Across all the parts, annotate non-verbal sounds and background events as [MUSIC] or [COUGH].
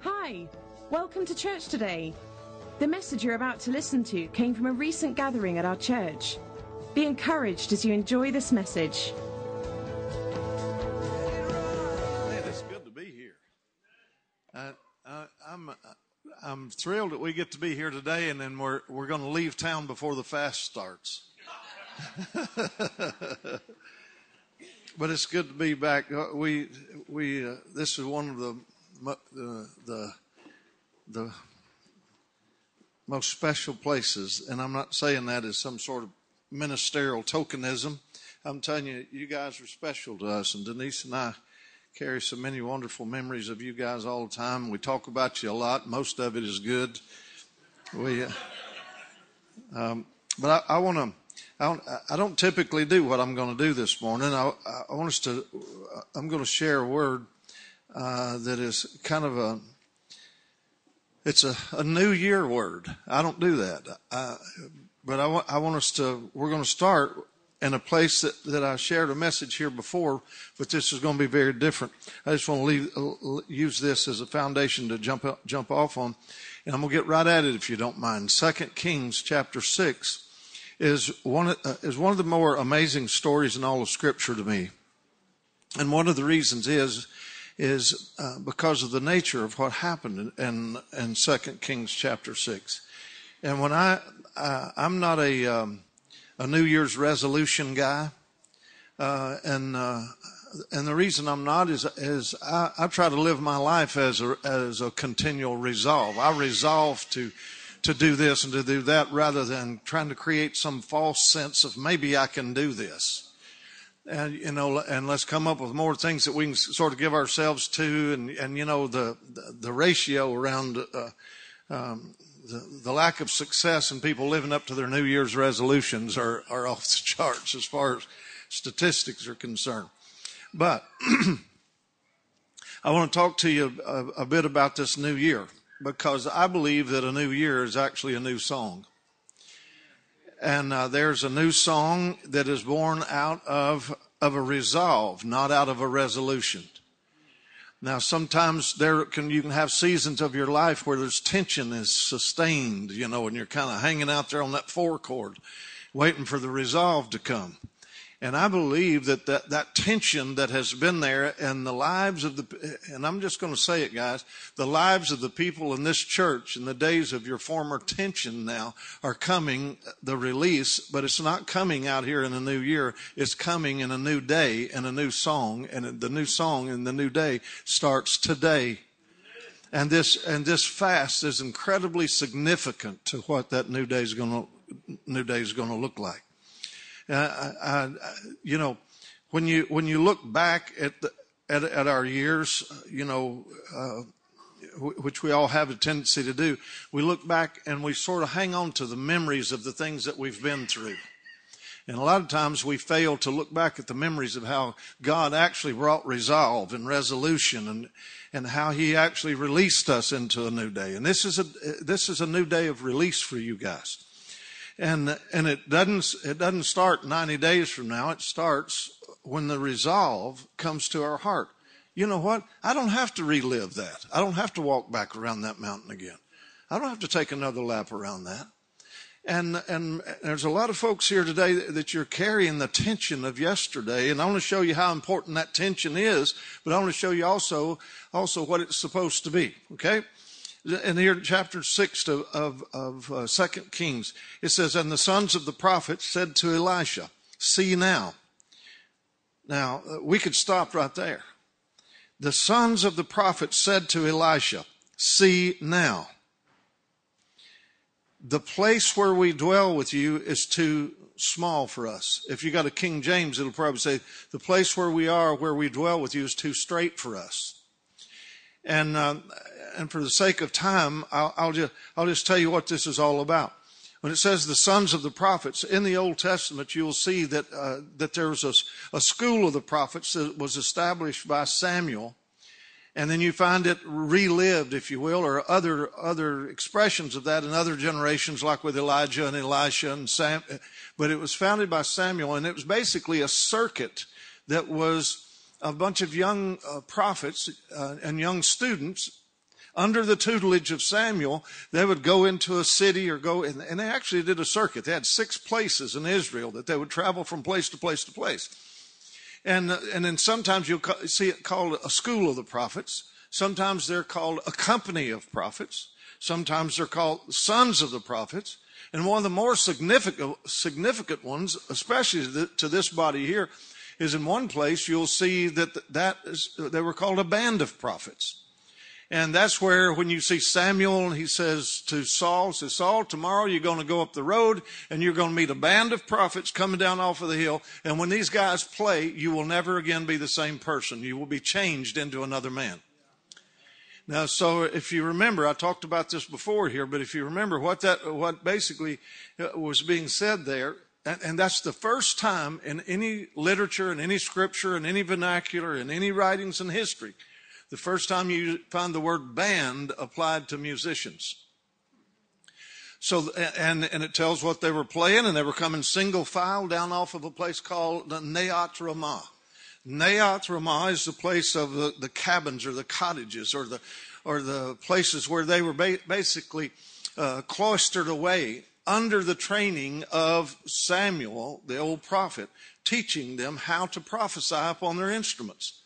Hi, welcome to church today. The message you're about to listen to came from a recent gathering at our church. Be encouraged as you enjoy this message. Man, it's good to be here. I, I, I'm I'm thrilled that we get to be here today, and then we're we're going to leave town before the fast starts. [LAUGHS] but it's good to be back. Uh, We we uh, this is one of the the the the most special places, and I'm not saying that as some sort of ministerial tokenism. I'm telling you, you guys are special to us, and Denise and I carry so many wonderful memories of you guys all the time. We talk about you a lot. Most of it is good. We, uh, um, but I, I want to. I don't, I don't typically do what I'm going to do this morning. I, I want us to. I'm going to share a word uh, that is kind of a. It's a, a New Year word. I don't do that, but I want I want us to. We're going to start in a place that, that I shared a message here before, but this is going to be very different. I just want to leave, uh, use this as a foundation to jump up, jump off on, and I'm going to get right at it if you don't mind. Second Kings chapter six is one uh, is one of the more amazing stories in all of Scripture to me, and one of the reasons is is uh, because of the nature of what happened in in, Second Kings chapter six, and when I uh, I'm not a um, a New Year's resolution guy, uh, and uh, and the reason I'm not is is I, I try to live my life as a as a continual resolve. I resolve to to do this and to do that rather than trying to create some false sense of maybe I can do this. And you know, and let's come up with more things that we can sort of give ourselves to, and and you know the the, the ratio around uh, um, the, the lack of success in people living up to their New Year's resolutions are, are [LAUGHS] off the charts as far as statistics are concerned. But [CLEARS THROAT] I want to talk to you a, a bit about this new year because I believe that a new year is actually a new song. And uh, there's a new song that is born out of, of a resolve, not out of a resolution. Now, sometimes there can you can have seasons of your life where there's tension is sustained, you know, and you're kind of hanging out there on that four chord, waiting for the resolve to come. And I believe that, that that tension that has been there and the lives of the, and I'm just going to say it, guys, the lives of the people in this church in the days of your former tension now are coming, the release, but it's not coming out here in a new year. It's coming in a new day and a new song. And the new song and the new day starts today. And this, and this fast is incredibly significant to what that new day is going to, new day is going to look like. Uh, I, you know, when you when you look back at the, at, at our years, you know, uh, which we all have a tendency to do, we look back and we sort of hang on to the memories of the things that we've been through. And a lot of times we fail to look back at the memories of how God actually brought resolve and resolution and, and how he actually released us into a new day. And this is a, this is a new day of release for you guys and and it doesn't it doesn't start 90 days from now. It starts when the resolve comes to our heart. You know what? I don't have to relive that. I don't have to walk back around that mountain again. I don't have to take another lap around that. And and there's a lot of folks here today that you're carrying the tension of yesterday. And i want to show you how important that tension is but i want to show you also also what it's supposed to be. Okay in here chapter 6 of, of, of uh, 2 Kings, it says, And the sons of the prophets said to Elisha, See now. Now, uh, we could stop right there. The sons of the prophets said to Elisha, See now. The place where we dwell with you is too small for us. If you got a King James, it'll probably say, The place where we are, where we dwell with you, is too straight for us. And uh, and for the sake of time, I'll, I'll, just, I'll just tell you what this is all about. When it says the sons of the prophets in the Old Testament, you'll see that uh, that there was a, a school of the prophets that was established by Samuel, and then you find it relived, if you will, or other other expressions of that in other generations, like with Elijah and Elisha and Sam. But it was founded by Samuel, and it was basically a circuit that was a bunch of young uh, prophets uh, and young students under the tutelage of Samuel, they would go into a city or go, and, and they actually did a circuit. They had six places in Israel that they would travel from place to place to place. And, and then sometimes you'll see it called a school of the prophets. Sometimes they're called a company of prophets. Sometimes they're called sons of the prophets. And one of the more significant, significant ones, especially to this body here, is in one place you'll see that that is, they were called a band of prophets. And that's where when you see Samuel, he says to Saul, says, Saul, tomorrow you're going to go up the road and you're going to meet a band of prophets coming down off of the hill. And when these guys play, you will never again be the same person. You will be changed into another man. Now, so if you remember, I talked about this before here, but if you remember what that, what basically uh, was being said there, and, and that's the first time in any literature, in any scripture, in any vernacular, in any writings in history, the first time you find the word band applied to musicians. So, and, and it tells what they were playing, and they were coming single file down off of a place called Naioth Ramah. Naioth Ramah is the place of the, the cabins or the cottages or the, or the places where they were ba- basically uh, cloistered away under the training of Samuel, the old prophet, teaching them how to prophesy upon their instruments.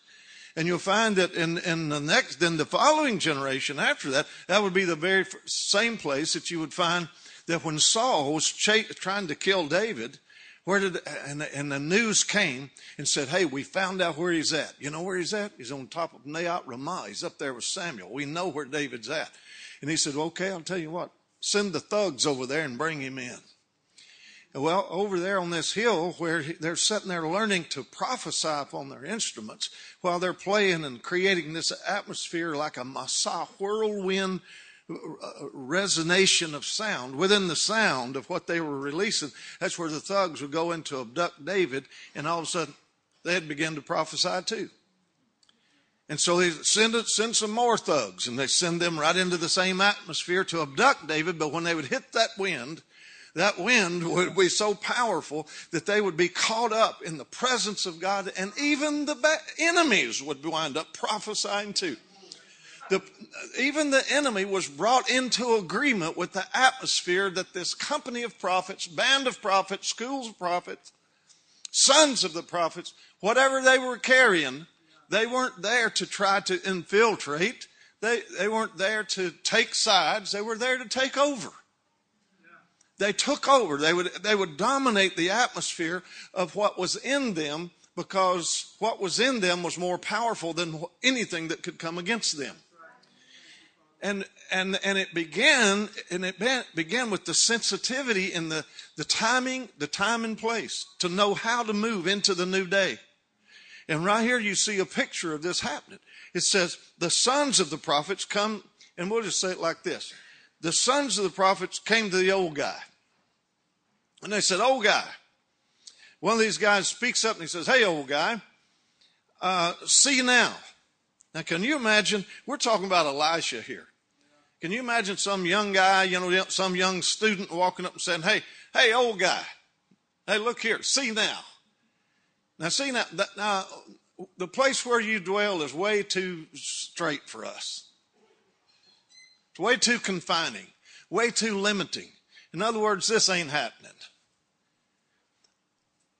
And you'll find that in, in the next, then the following generation after that, that would be the very same place that you would find that when Saul was trying to kill David, where did, and, and the news came and said, Hey, we found out where he's at. You know where he's at? He's on top of Naioth Ramah. He's up there with Samuel. We know where David's at. And he said, Okay, I'll tell you what. Send the thugs over there and bring him in. Well, over there on this hill where they're sitting there learning to prophesy upon their instruments while they're playing and creating this atmosphere like a Massa whirlwind uh, resonation of sound within the sound of what they were releasing. That's where the thugs would go in to abduct David, and all of a sudden they'd begin to prophesy too. And so they send, send some more thugs, and they send them right into the same atmosphere to abduct David. But when they would hit that wind, that wind would be so powerful that they would be caught up in the presence of God, and even the enemies would wind up prophesying too. The, even the enemy was brought into agreement with the atmosphere that this company of prophets, band of prophets, schools of prophets, sons of the prophets, whatever they were carrying, they weren't there to try to infiltrate. They, they weren't there to take sides. They were there to take over they took over. They would, they would dominate the atmosphere of what was in them because what was in them was more powerful than anything that could come against them. And, and, and it began, and it began with the sensitivity and the, the timing, the time and place to know how to move into the new day. And right here you see a picture of this happening. It says, the sons of the prophets come, and we'll just say it like this. The sons of the prophets came to the old guy. And they said, old guy. One of these guys speaks up and he says, hey, old guy, uh, see now. Now, can you imagine? We're talking about Elisha here. Can you imagine some young guy, you know, some young student walking up and saying, hey, hey, old guy, hey, look here, see now. Now, see now, that, now the place where you dwell is way too straight for us. It's way too confining, way too limiting. In other words, this ain't happening.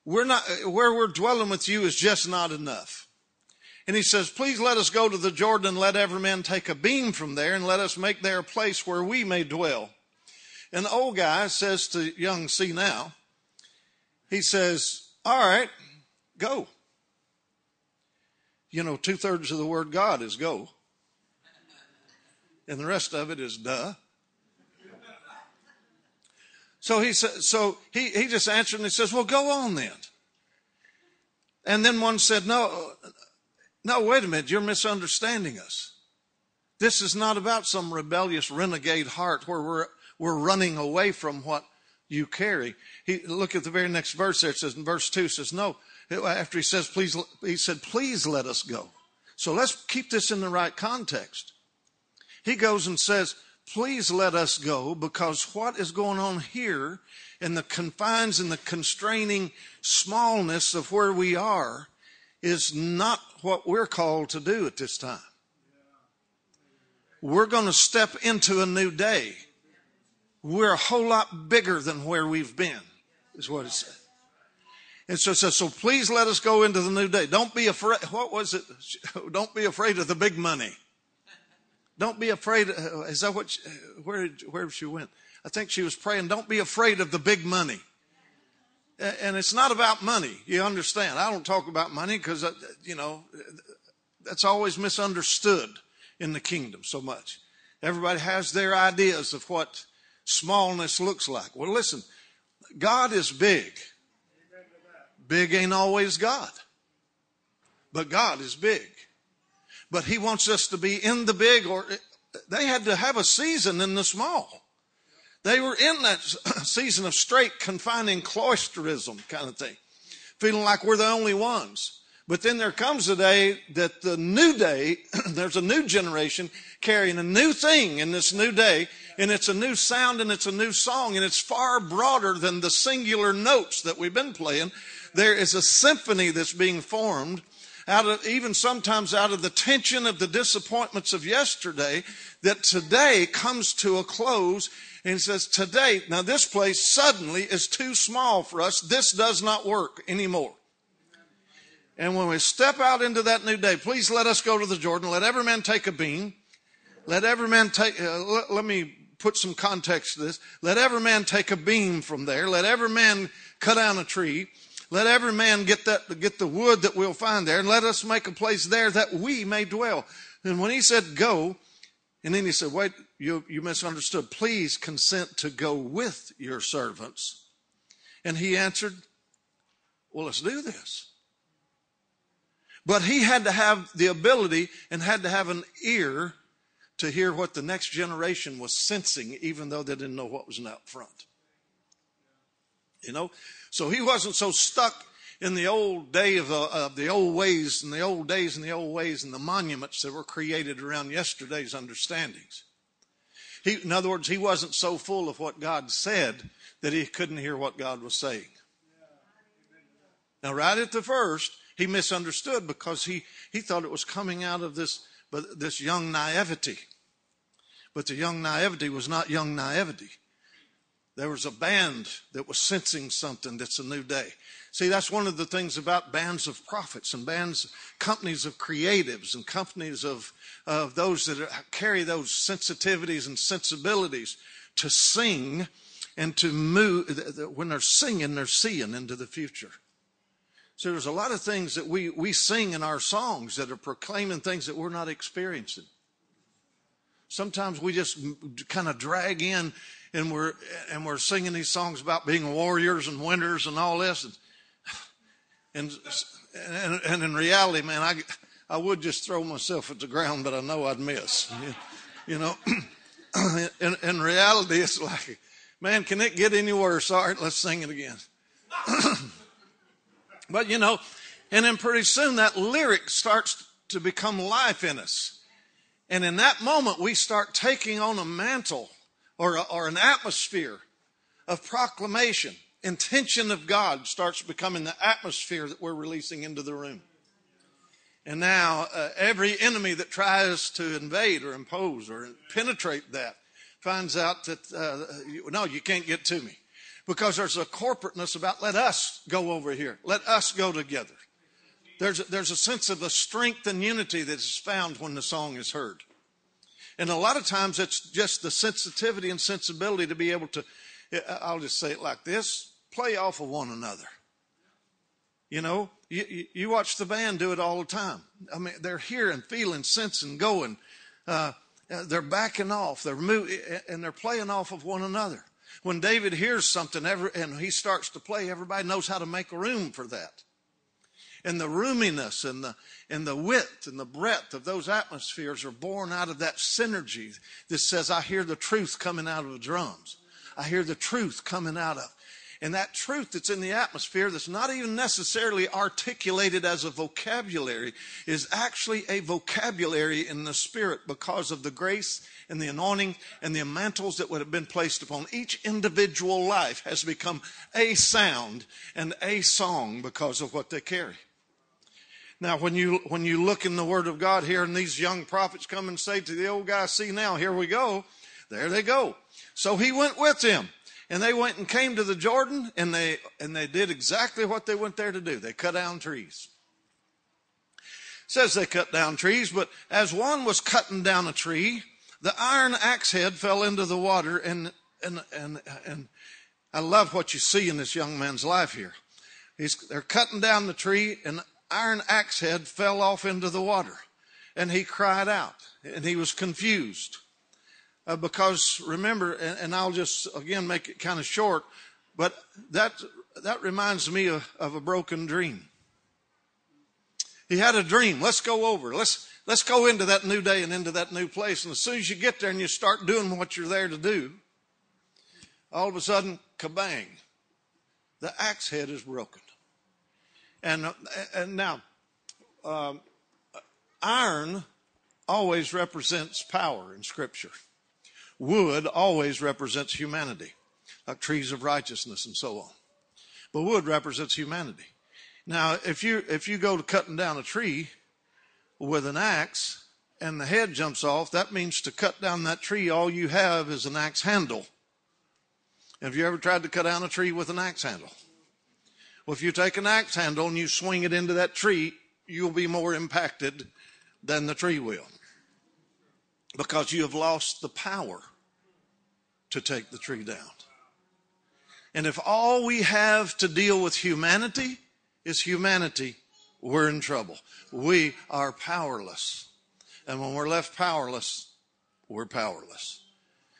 We're not, where we're dwelling with you is just not enough. And he says, please let us go to the Jordan and let every man take a beam from there and let us make there a place where we may dwell. And the old guy says to young see now, he says, all right, go. You know, two thirds of the word God is go. And the rest of it is duh. So he said, so he, he just answered and he says, well, go on then. And then one said, no, no, wait a minute. You're misunderstanding us. This is not about some rebellious renegade heart where we're, we're running away from what you carry. He, look at the very next verse there. It says in verse two says, no, after he says, please, he said, please let us go. So let's keep this in the right context. He goes and says, please let us go because what is going on here in the confines and the constraining smallness of where we are is not what we're called to do at this time. we're going to step into a new day. We're a whole lot bigger than where we've been, is what it says. And so it says, so please let us go into the new day. Don't be afraid. What was it? [LAUGHS] Don't be afraid of the big money. Don't be afraid. Is that what, she, where, did, where she went? I think she was praying, don't be afraid of the big money. And it's not about money. You understand? I don't talk about money because, uh, you know, that's always misunderstood in the kingdom so much. Everybody has their ideas of what smallness looks like. Well, listen, God is big. Big ain't always God, but God is big. But He wants us to be in the big, or they had to have a season in the small. They were in that [CLEARS THROAT] season of straight confining cloisterism kind of thing, feeling like we're the only ones. But then there comes a day that the new day, [CLEARS THROAT] there's a new generation carrying a new thing in this new day, and it's a new sound and it's a new song, and it's far broader than the singular notes that we've been playing. There is a symphony that's being formed out of even sometimes out of the tension of the disappointments of yesterday that today comes to a close and says, today, now this place suddenly is too small for us. This does not work anymore. And when we step out into that new day, please let us go to the Jordan. Let every man take a beam. Let every man take, uh, let me put some context to this. Let every man take a beam from there. Let every man cut down a tree. Let every man get that, get the wood that we'll find there and let us make a place there that we may dwell. And when he said go, and then he said, wait, you, you misunderstood. Please consent to go with your servants. And he answered, well, let's do this. But he had to have the ability and had to have an ear to hear what the next generation was sensing, even though they didn't know what was out front. You know? So he wasn't so stuck in the old day of the, of the old ways and the old days and the old ways and the monuments that were created around yesterday's understandings. He, in other words, he wasn't so full of what God said that he couldn't hear what God was saying. Now, right at the first, he misunderstood because he, he thought it was coming out of this, but this young naivety. But the young naivety was not young naivety. There was a band that was sensing something that's a new day. See, that's one of the things about bands of prophets and bands, companies of creatives and companies of, of those that carry those sensitivities and sensibilities to sing and to move. When they're singing, they're seeing into the future. So there's a lot of things that we, we sing in our songs that are proclaiming things that we're not experiencing. Sometimes we just kind of drag in and we're, and we're singing these songs about being warriors and winners and all this. And and, and, and in reality, man, I, I would just throw myself at the ground, but I know I'd miss. You, know, [CLEARS THROAT] in, in reality, it's like, man, can it get any worse? All right, let's sing it again. [CLEARS THROAT] but you know, and then pretty soon that lyric starts to become life in us. And in that moment, we start taking on a mantle or, or an atmosphere of proclamation intention of God starts becoming the atmosphere that we're releasing into the room. And now uh, every enemy that tries to invade or impose or penetrate that finds out that, uh, no, you can't get to me. Because there's a corporateness about let us go over here. Let us go together. There's a, there's a sense of the strength and unity that is found when the song is heard. And a lot of times it's just the sensitivity and sensibility to be able to, I'll just say it like this play off of one another. You know, you, you watch the band do it all the time. I mean, they're hearing, feeling, sensing, going. Uh, they're backing off. They're moving, and they're playing off of one another. When David hears something every, and he starts to play, everybody knows how to make room for that. And the roominess and the, and the width and the breadth of those atmospheres are born out of that synergy that says, I hear the truth coming out of the drums. I hear the truth coming out of and that truth that's in the atmosphere that's not even necessarily articulated as a vocabulary is actually a vocabulary in the spirit because of the grace and the anointing and the mantles that would have been placed upon each individual life has become a sound and a song because of what they carry. Now, when you when you look in the Word of God here, and these young prophets come and say to the old guy, "See now, here we go." There they go. So he went with them, and they went and came to the Jordan, and they and they did exactly what they went there to do. They cut down trees. It says they cut down trees, but as one was cutting down a tree, the iron axe head fell into the water, and and and and I love what you see in this young man's life here. He's, they're cutting down the tree, and iron axe head fell off into the water. And he cried out, and he was confused. Uh, because remember, and, and, I'll just again make it kind of short, but that, that reminds me of, of a broken dream. He had a dream. Let's go over. Let's, let's go into that new day and into that new place. And as soon as you get there and you start doing what you're there to do, all of a sudden, kabang, the axe head is broken. And, uh, and now, um, iron always represents power in Scripture. Wood always represents humanity, like trees of righteousness and so on. But wood represents humanity. Now, if you if you go to cutting down a tree with an axe and the head jumps off, that means to cut down that tree, all you have is an axe handle. Have you ever tried to cut down a tree with an axe handle? Well, if you take an axe handle and you swing it into that tree, you'll be more impacted than the tree will because you have lost the power to take the tree down. And if all we have to deal with humanity is humanity, we're in trouble. We are powerless. And when we're left powerless, we're powerless.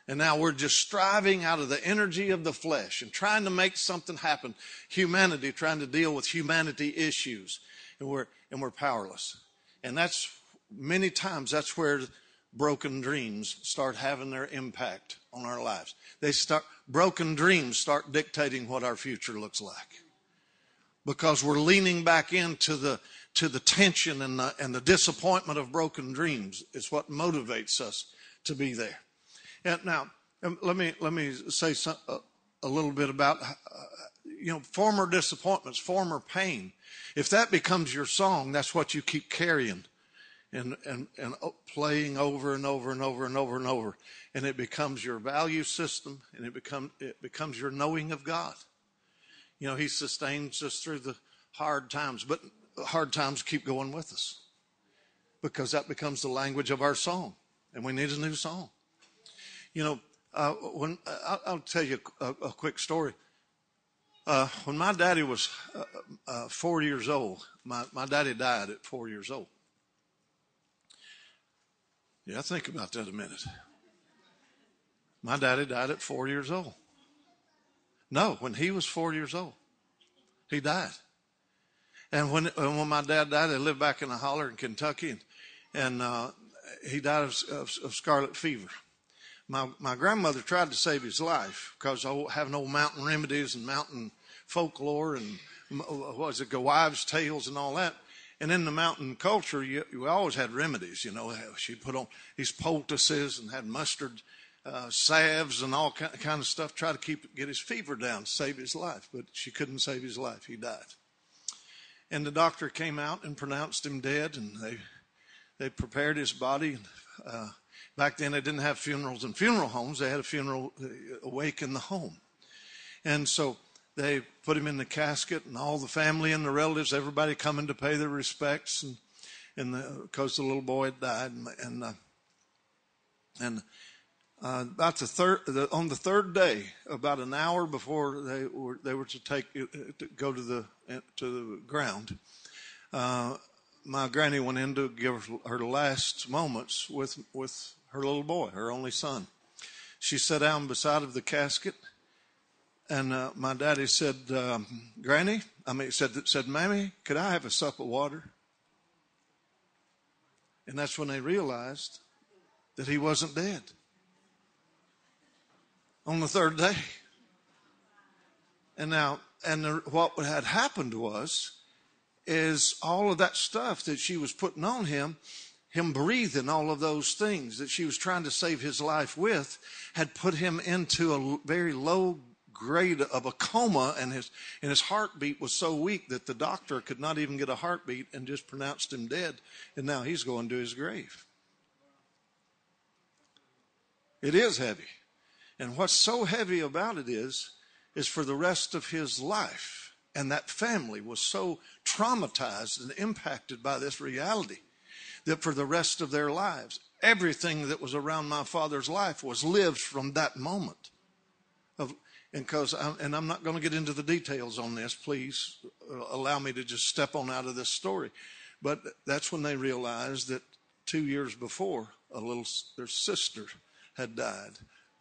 And now we're just striving out of the energy of the flesh and trying to make something happen. Humanity trying to deal with humanity issues. And we're, and we're powerless. And that's many times that's where broken dreams start having their impact on our lives. They start, broken dreams start dictating what our future looks like. Because we're leaning back into the, to the tension and the, and the disappointment of broken dreams. is what motivates us to be there. Now, um, let me let me say some, uh, a little bit about uh, you know former disappointments, former pain. If that becomes your song, that's what you keep carrying and and and playing over and over and over and over and over, and it becomes your value system, and it become it becomes your knowing of God. You know, He sustains us through the hard times, but hard times keep going with us because that becomes the language of our song, and we need a new song. You know, uh, when uh, I'll, tell you a, a quick story. Uh, when my daddy was uh, uh, four years old, my, my daddy died at four years old. Yeah, think about that a minute. My daddy died at four years old. No, when he was four years old, he died. And when when my dad died, I lived back in a holler in Kentucky, and, and uh, he died of, of, of scarlet fever my, my grandmother tried to save his life because I having old mountain remedies and mountain folklore and what was it, wives' tales and all that. And in the mountain culture, you, you always had remedies. You know, she put on these poultices and had mustard uh, salves and all kind, kind of stuff, try to keep get his fever down, save his life. But she couldn't save his life; he died. And the doctor came out and pronounced him dead, and they they prepared his body. Uh, Back then, they didn't have funerals in funeral homes. They had a funeral uh, awake in the home. And so they put him in the casket, and all the family and the relatives, everybody coming to pay their respects, and and because the, the, little boy had died, and and, uh, and uh, about the third the, on the third day, about an hour before they were they were to take uh, to go to the to the ground, uh, my granny went in to give her last moments with with her little boy, her only son. She sat down beside of the casket, and uh, my daddy said, um, "Granny," I mean, said said, "Mammy, could I have a sup of water?" And that's when they realized that he wasn't dead. On the third day, and now, and the, what had happened was, is all of that stuff that she was putting on him him breathing all of those things that she was trying to save his life with had put him into a very low grade of a coma, and his and his heartbeat was so weak that the doctor could not even get a heartbeat and just pronounced him dead. And now he's going to his grave. It is heavy. And what's so heavy about it is, is for the rest of his life. And that family was so traumatized and impacted by this reality that for the rest of their lives, everything that was around my father's life was lived from that moment. Of, and because I'm, and I'm not going to get into the details on this, please uh, allow me to just step on out of this story. But that's when they realized that two years before, a little their sister had died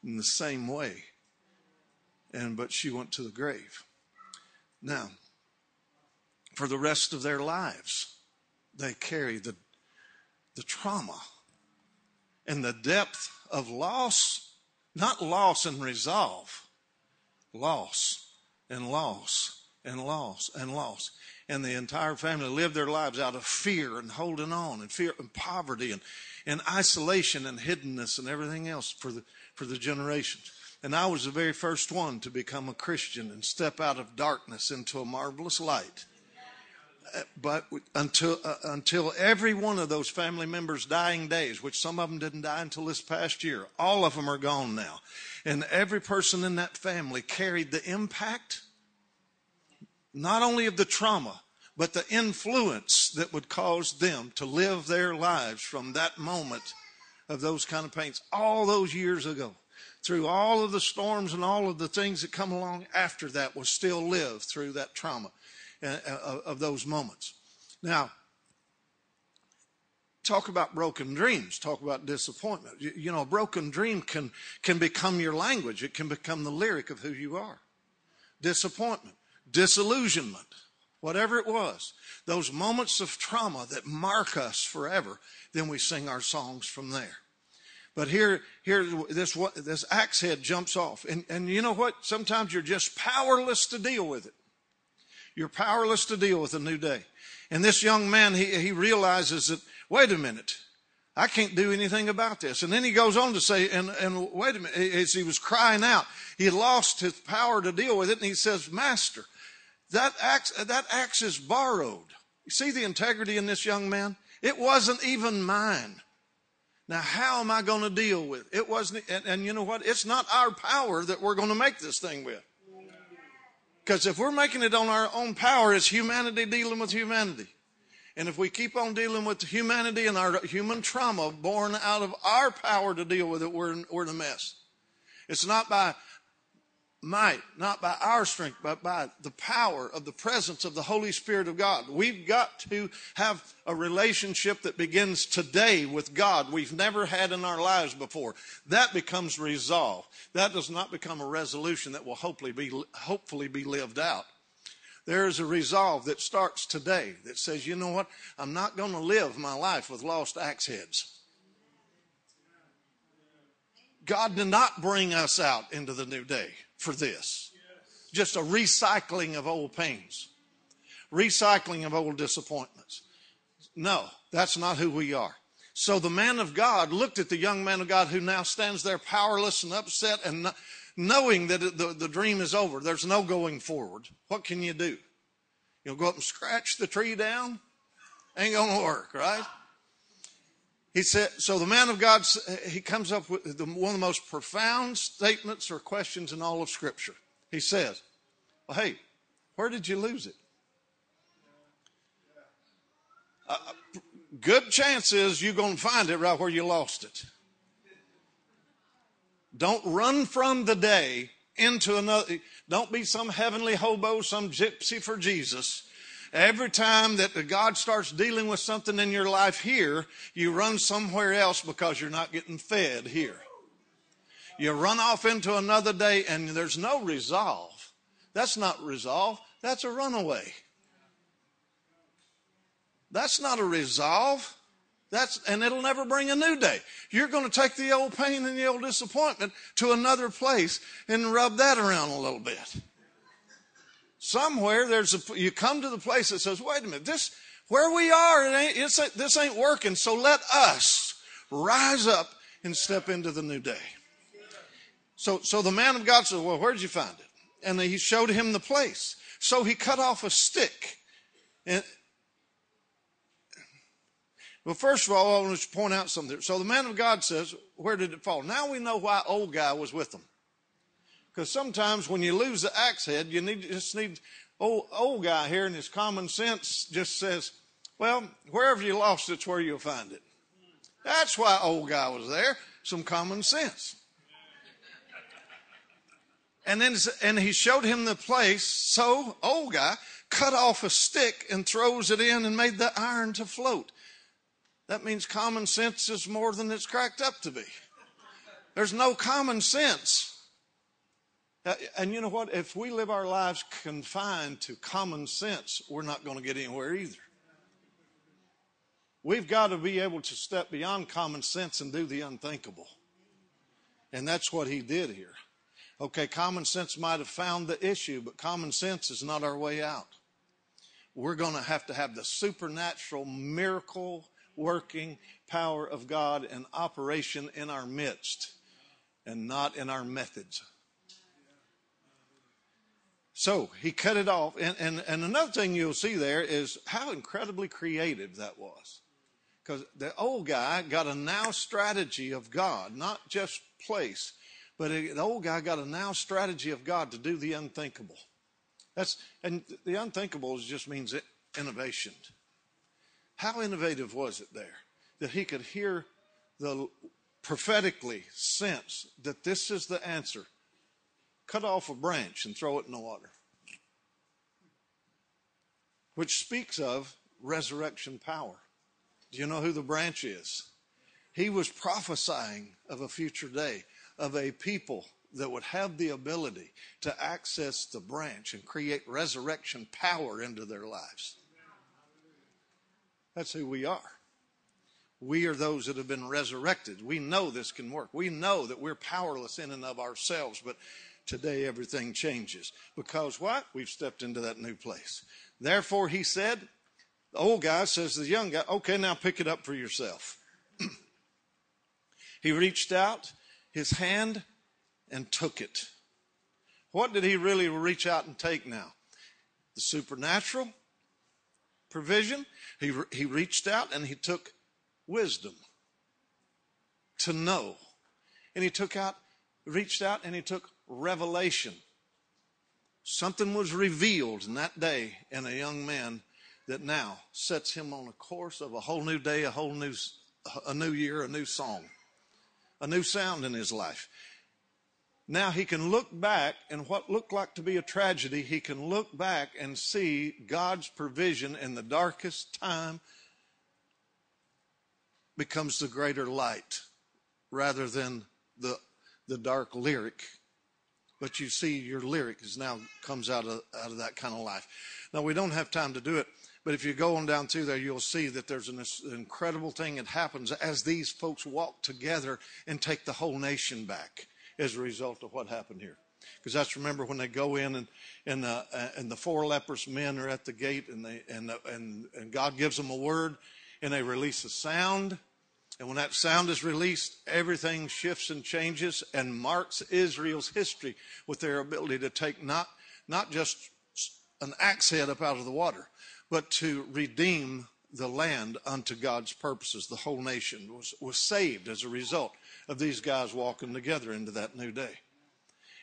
in the same way. And but she went to the grave. Now, for the rest of their lives, they carry the the trauma and the depth of loss, not loss and resolve, loss and loss and loss and loss. And the entire family lived their lives out of fear and holding on and fear and poverty and, and isolation and hiddenness and everything else for the, for the generations. And I was the very first one to become a Christian and step out of darkness into a marvelous light. But until uh, until every one of those family members' dying days, which some of them didn't die until this past year, all of them are gone now, and every person in that family carried the impact, not only of the trauma, but the influence that would cause them to live their lives from that moment of those kind of pains all those years ago. Through all of the storms and all of the things that come along after that will still live through that trauma Uh, uh, of those moments. Now, talk about broken dreams talk about disappointment you, you, know a broken dream can can become your language it can become the lyric of who you are disappointment disillusionment whatever it was those moments of trauma that mark us forever then we sing our songs from there but here, here, this this axe head jumps off, and and you know what? Sometimes you're just powerless to deal with it. You're powerless to deal with a new day. And this young man, he he realizes that. Wait a minute, I can't do anything about this. And then he goes on to say, and, and wait a minute, as he was crying out, he lost his power to deal with it. And he says, Master, that axe, that axe is borrowed. You see the integrity in this young man? It wasn't even mine. Now, how am I going to deal with it? It wasn't, and, and you know what? It's not our power that we're going to make this thing with. Because if we're making it on our own power, it's humanity dealing with humanity. And if we keep on dealing with humanity and our human trauma born out of our power to deal with it, we're, we're in a mess. It's not by might, not by our strength, but by the power of the presence of the Holy Spirit of God. We've got to have a relationship that begins today with God we've never had in our lives before. That becomes resolve. That does not become a resolution that will hopefully be, hopefully be lived out. There is a resolve that starts today that says, you know what? I'm not going to live my life with lost axe heads. God did not bring us out into the new day for this. Just a recycling of old pains, recycling of old disappointments. No, that's not who we are. So the man of God looked at the young man of God who now stands there powerless and upset and knowing that the, the dream is over. There's no going forward. What can you do? You'll go up and scratch the tree down? Ain't going to work, right? He said, so the man of God, he comes up with the, one of the most profound statements or questions in all of Scripture. He says, well, hey, where did you lose it? Uh, good chances you're going to find it right where you lost it. Don't run from the day into another. Don't be some heavenly hobo, some gypsy for Jesus Every time that God starts dealing with something in your life here, you run somewhere else because you're not getting fed here. You run off into another day and there's no resolve. That's not resolve. That's a runaway. That's not a resolve. That's, and it'll never bring a new day. You're going to take the old pain and the old disappointment to another place and rub that around a little bit somewhere there's a, you come to the place that says, wait a minute, this, where we are, it ain't, it's, this ain't working. So let us rise up and step into the new day. So, so the man of God says, well, where'd you find it? and he showed him the place. So he cut off a stick. And, well, first of all, I want to point out something. So the man of God says, Where did it fall? Now we know why old guy was with them. Because sometimes when you lose the axe head, you need just need old old guy here and his common sense just says, Well, wherever you lost it's where you'll find it. That's why old guy was there. Some common sense. And then and he showed him the place. So old guy cut off a stick and throws it in and made the iron to float. That means common sense is more than it's cracked up to be. There's no common sense. Uh, and you know what? If we live our lives confined to common sense, we're not going to get anywhere either. We've got to be able to step beyond common sense and do the unthinkable. And that's what he did here. Okay, common sense might have found the issue, but common sense is not our way out. We're going to have to have the supernatural, miracle working power of God in operation in our midst and not in our methods. So he cut it off. And, and, and another thing you'll see there is how incredibly creative that was. Because the old guy got a now strategy of God, not just place. But the old guy got a now strategy of God to do the unthinkable. That's and the unthinkable just means innovation. How innovative was it there that he could hear the prophetically sense that this is the answer? Cut off a branch and throw it in the water. Which speaks of resurrection power. Do you know who the branch is? He was prophesying of a future day of a people that would have the ability to access the branch and create resurrection power into their lives. That's who we are. We are those that have been resurrected. We know this can work. We know that we're powerless in and of ourselves, but today everything changes. Because what? We've stepped into that new place. Therefore, he said, the old guy says to the young guy, okay, now pick it up for yourself. [CLEARS THROAT] he reached out his hand and took it. What did he really reach out and take now? The supernatural provision. He, he reached out and he took wisdom to know. And he took out, reached out and he took revelation. Something was revealed in that day in a young man that now sets him on a course of a whole new day, a whole new, a new year, a new song a new sound in his life. Now he can look back and what looked like to be a tragedy, he can look back and see God's provision in the darkest time becomes the greater light rather than the, the dark lyric. But you see, your lyric is now comes out of, out of that kind of life. Now, we don't have time to do it, but if you go on down through there, you'll see that there's an incredible thing that happens as these folks walk together and take the whole nation back as a result of what happened here. Because that's remember when they go in and and the uh, and the four leprous men are at the gate and they and the, and and God gives them a word and they release a sound. And when that sound is released, everything shifts and changes and marks Israel's history with their ability to take not, not just an axe head up out of the water, but to redeem the land unto God's purposes. The whole nation was, was saved as a result of these guys walking together into that new day.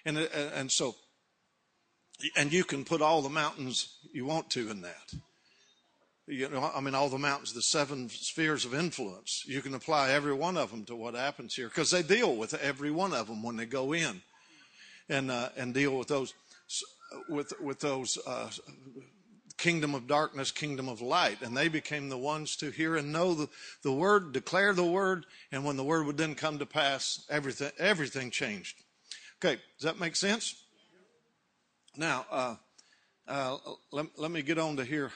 And, and so, and you can put all the mountains you want to in that. You know, I mean, all the mountains, the seven spheres of influence. You can apply every one of them to what happens here because they deal with every one of them when they go in, and uh, and deal with those with with those uh, kingdom of darkness, kingdom of light. And they became the ones to hear and know the, the word, declare the word. And when the word would then come to pass, everything, everything changed. Okay. Does that make sense? Now, uh, uh, let, let me get on to here,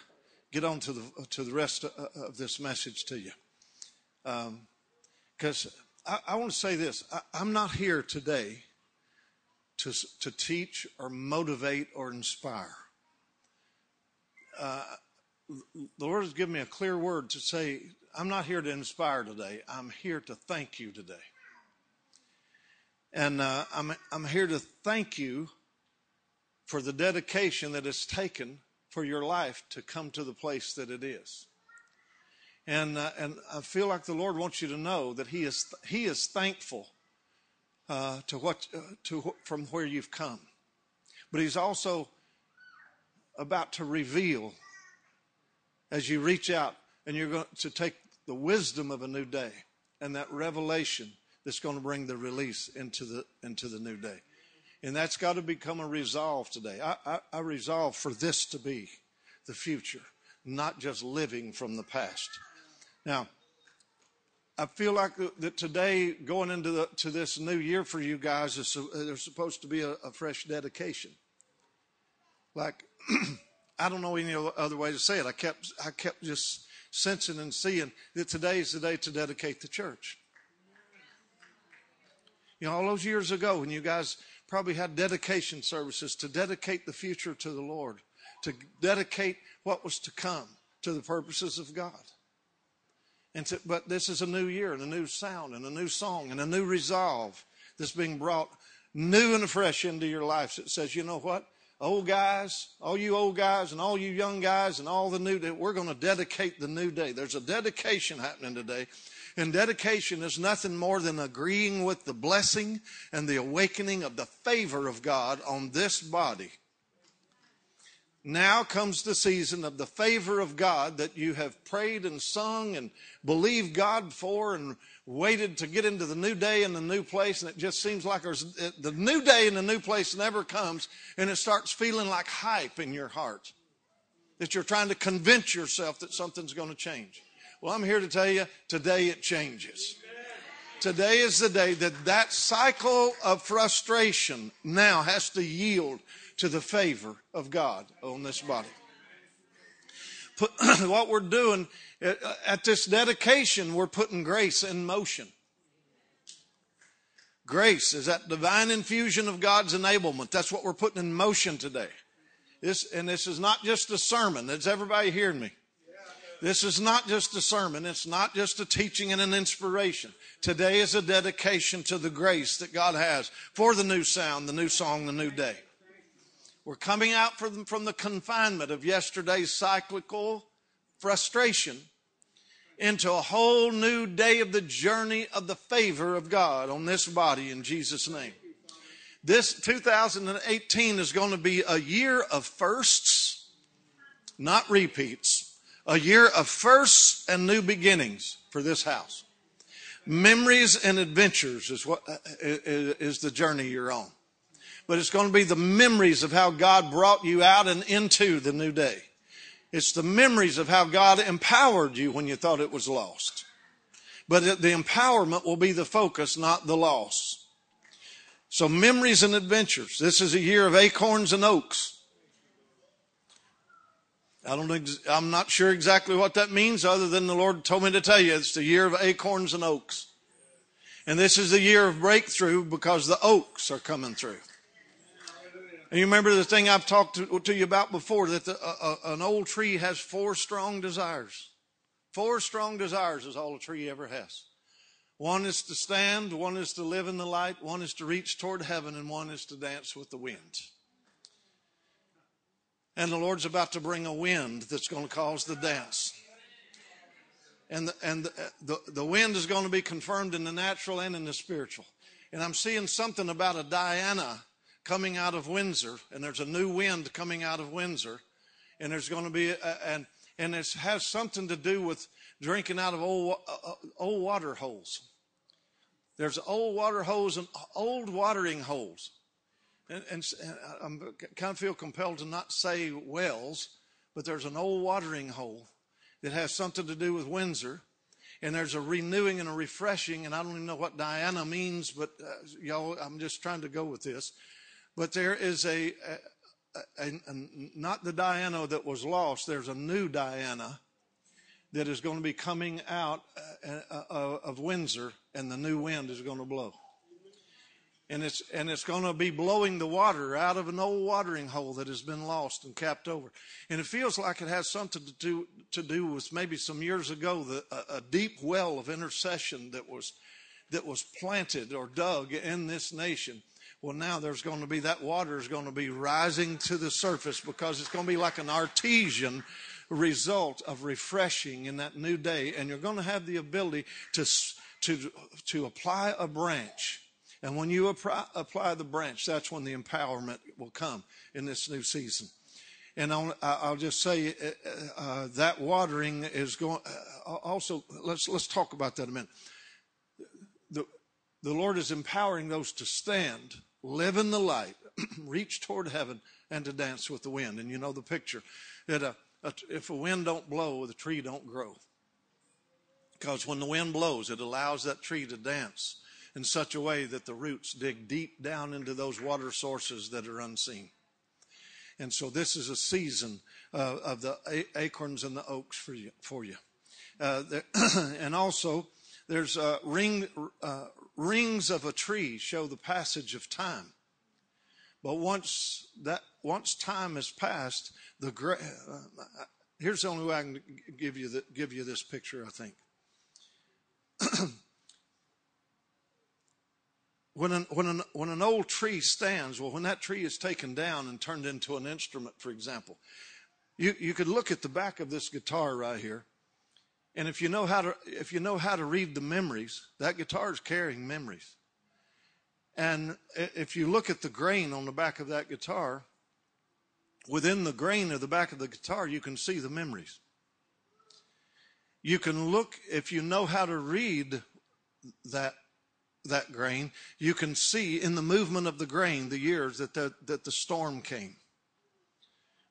get on to the, to the rest of, this message to you. Because um, I, I want to say this I, I'm not here today to, to teach or motivate or inspire uh, the Lord has given me a clear word to say, I'm not here to inspire today. I'm here to thank you today. And uh, I'm, I'm here to thank you for the dedication that it's taken for your life to come to the place that it is. And, uh, and I feel like the Lord wants you to know that He is, he is thankful uh, to what, uh, to, from where you've come. But He's also about to reveal as you reach out and you're going to take the wisdom of a new day and that revelation that's going to bring the release into the into the new day and that's got to become a resolve today I, I, I resolve for this to be the future not just living from the past now I feel like that today, going into the, to this new year for you guys, is there's supposed to be a, a fresh dedication. Like [CLEARS THROAT] I don't know any other way to say it. I kept, I kept just sensing and seeing that today is the day to dedicate the church. You know, all those years ago when you guys probably had dedication services to dedicate the future to the Lord, to dedicate what was to come to the purposes of God. And to, but this is a new year and a new sound and a new song and a new resolve that's being brought new and fresh into your life. It says, you know what? old guys, all you old guys and all you young guys and all the new, we're going to dedicate the new day. There's a dedication happening today. And dedication is nothing more than agreeing with the blessing and the awakening of the favor of God on this body. Now comes the season of the favor of God that you have prayed and sung and believed God for and waited to get into the new day and the new place, and it just seems like the new day and the new place never comes, and it starts feeling like hype in your heart that you're trying to convince yourself that something's going to change. Well, I'm here to tell you today it changes. Today is the day that that cycle of frustration now has to yield to the favor of God on this body. Put, [CLEARS THROAT] what we're doing uh, at this dedication, we're putting grace in motion. Grace is that divine infusion of God's enablement. That's what we're putting in motion today. This, and this is not just a sermon. Is everybody hearing me? This is not just a sermon. It's not just a teaching and an inspiration. Today is a dedication to the grace that God has for the new sound, the new song, the new day. We're coming out from, from the confinement of yesterday's cyclical frustration into a whole new day of the journey of the favor of God on this body in Jesus' name. This 2018 is going to be a year of firsts, not repeats, a year of firsts and new beginnings for this house. Memories and adventures is what uh, is the journey you're on. But it's going to be the memories of how God brought you out and into the new day. It's the memories of how God empowered you when you thought it was lost. But the empowerment will be the focus, not the loss. So memories and adventures. This is a year of acorns and oaks. I don't, I'm not sure exactly what that means other than the Lord told me to tell you it's the year of acorns and oaks. And this is the year of breakthrough because the oaks are coming through. And you remember the thing I've talked to, to you about before that the, uh, uh, an old tree has four strong desires. Four strong desires is all a tree ever has. One is to stand, one is to live in the light, one is to reach toward heaven, and one is to dance with the wind. And the Lord's about to bring a wind that's going to cause the dance. And the, and the, the, the wind is going to be confirmed in the natural and in the spiritual. And I'm seeing something about a Diana coming out of Windsor, and there's a new wind coming out of Windsor, and there's going to be, a, and and it has something to do with drinking out of old uh, uh, old water holes. There's old water holes and old watering holes, and, and, and I'm kind of feel compelled to not say wells, but there's an old watering hole that has something to do with Windsor and there's a renewing and a refreshing, and I don't even know what Diana means, but uh, y'all, I'm just trying to go with this. But there is a, a, a, a, not the Diana that was lost, there's a new Diana that is going to be coming out uh, uh, uh, of Windsor, and the new wind is going to blow. And it's, and it's going to be blowing the water out of an old watering hole that has been lost and capped over. And it feels like it has something to do, to do with maybe some years ago, the, a, a deep well of intercession that was, that was planted or dug in this nation Well, now there's going to be that water is going to be rising to the surface because it's going to be like an artesian result of refreshing in that new day. And you're going to have the ability to, to, to apply a branch. And when you apply, apply the branch, that's when the empowerment will come in this new season. And I'll, I'll just say uh, uh, that watering is going. Uh, also, let's let's talk about that a minute. The the Lord is empowering those to stand live in the light, [CLEARS THROAT] reach toward heaven, and to dance with the wind. And you know the picture that a, a, if a wind don't blow, the tree don't grow. Because when the wind blows, it allows that tree to dance in such a way that the roots dig deep down into those water sources that are unseen. And so this is a season uh, of the acorns and the oaks for you. For you. Uh, there, [CLEARS THROAT] and also, there's uh, ring, uh, rings of a tree show the passage of time. But once that once time has passed, the uh, here's the only way I can give you the, give you this picture. I think [CLEARS THROAT] when an, when an when an old tree stands, well, when that tree is taken down and turned into an instrument, for example, you you could look at the back of this guitar right here, and if you know how to if you know how to read the memories, that guitar is carrying memories. And if you look at the grain on the back of that guitar, within the grain of the back of the guitar, you can see the memories. You can look if you know how to read that that grain, you can see in the movement of the grain the years that the, that the storm came.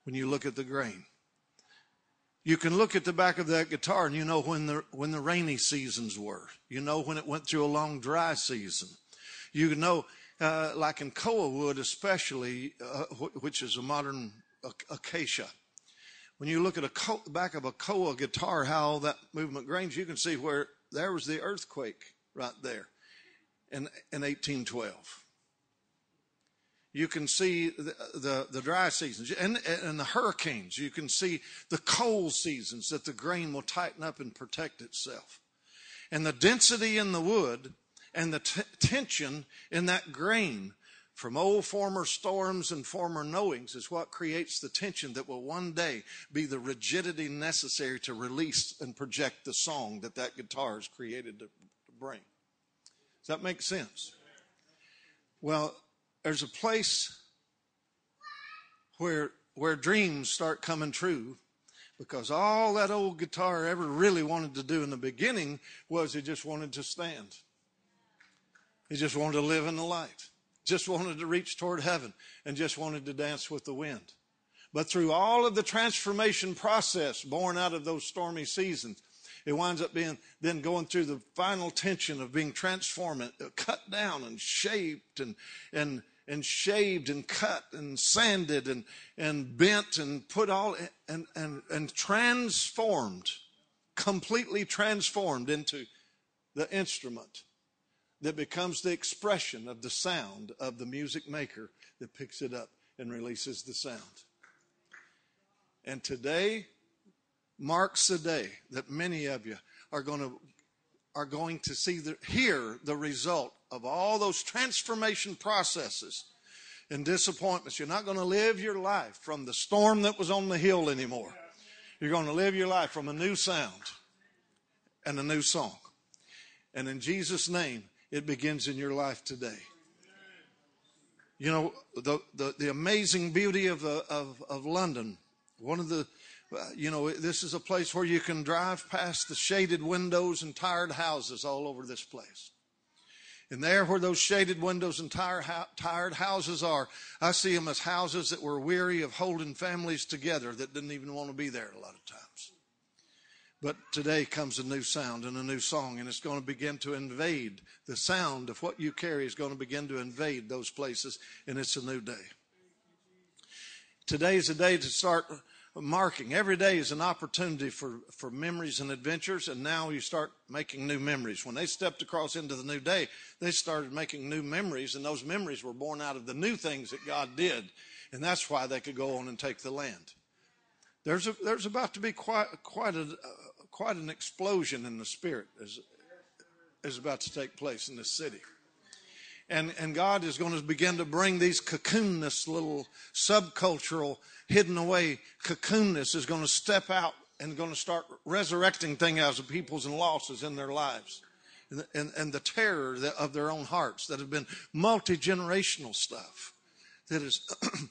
When you look at the grain. You can look at the back of that guitar and you know when the when the rainy seasons were. You know when it went through a long dry season. You know, uh, like in koa wood, especially, uh, which is a modern acacia. When you look at a co- back of a koa guitar, how that movement grains, you can see where there was the earthquake right there in, in 1812 you can see the, the, the, dry seasons and, and the hurricanes. You can see the cold seasons that the grain will tighten up and protect itself. And the density in the wood and the t- tension in that grain from old former storms and former knowings is what creates the tension that will one day be the rigidity necessary to release and project the song that that guitar is created to bring. Does that make sense? Well, there's a place where where dreams start coming true because all that old guitar ever really wanted to do in the beginning was he just wanted to stand. He just wanted to live in the light, just wanted to reach toward heaven, and just wanted to dance with the wind. But through all of the transformation process born out of those stormy seasons, it winds up being then going through the final tension of being transformed, uh, cut down and shaped and, and, and shaved and cut and sanded and, and bent and put all and, and, and transformed, completely transformed into the instrument that becomes the expression of the sound of the music maker that picks it up and releases the sound. And today marks the day that many of you are going to are going to see the, hear the result of all those transformation processes and disappointments. You're not going to live your life from the storm that was on the hill anymore. You're going to live your life from a new sound and a new song. And in Jesus' name, it begins in your life today. You know, the, the, the amazing beauty of, of, of London, one of the, you know, this is a place where you can drive past the shaded windows and tired houses all over this place. And there where those shaded windows and tired, tired houses are, I see them as houses that were weary of holding families together that didn't even want to be there a lot of times. But today comes a new sound and a new song, and it's going to begin to invade. The sound of what you carry is going to begin to invade those places, and it's a new day. Today is a day to start marking. Every day is an opportunity for, for memories and adventures, and now you start making new memories. When they stepped across into the new day, they started making new memories, and those memories were born out of the new things that God did, and that's why they could go on and take the land. There's, a, there's about to be quite, quite, a, quite an explosion in the spirit is, is about to take place in this city. And, and God is going to begin to bring these cocoonness, little subcultural, hidden away cocoonness is going to step out and going to start resurrecting things out of peoples and losses in their lives. And, and, and the terror of their own hearts that have been multi generational stuff. That is,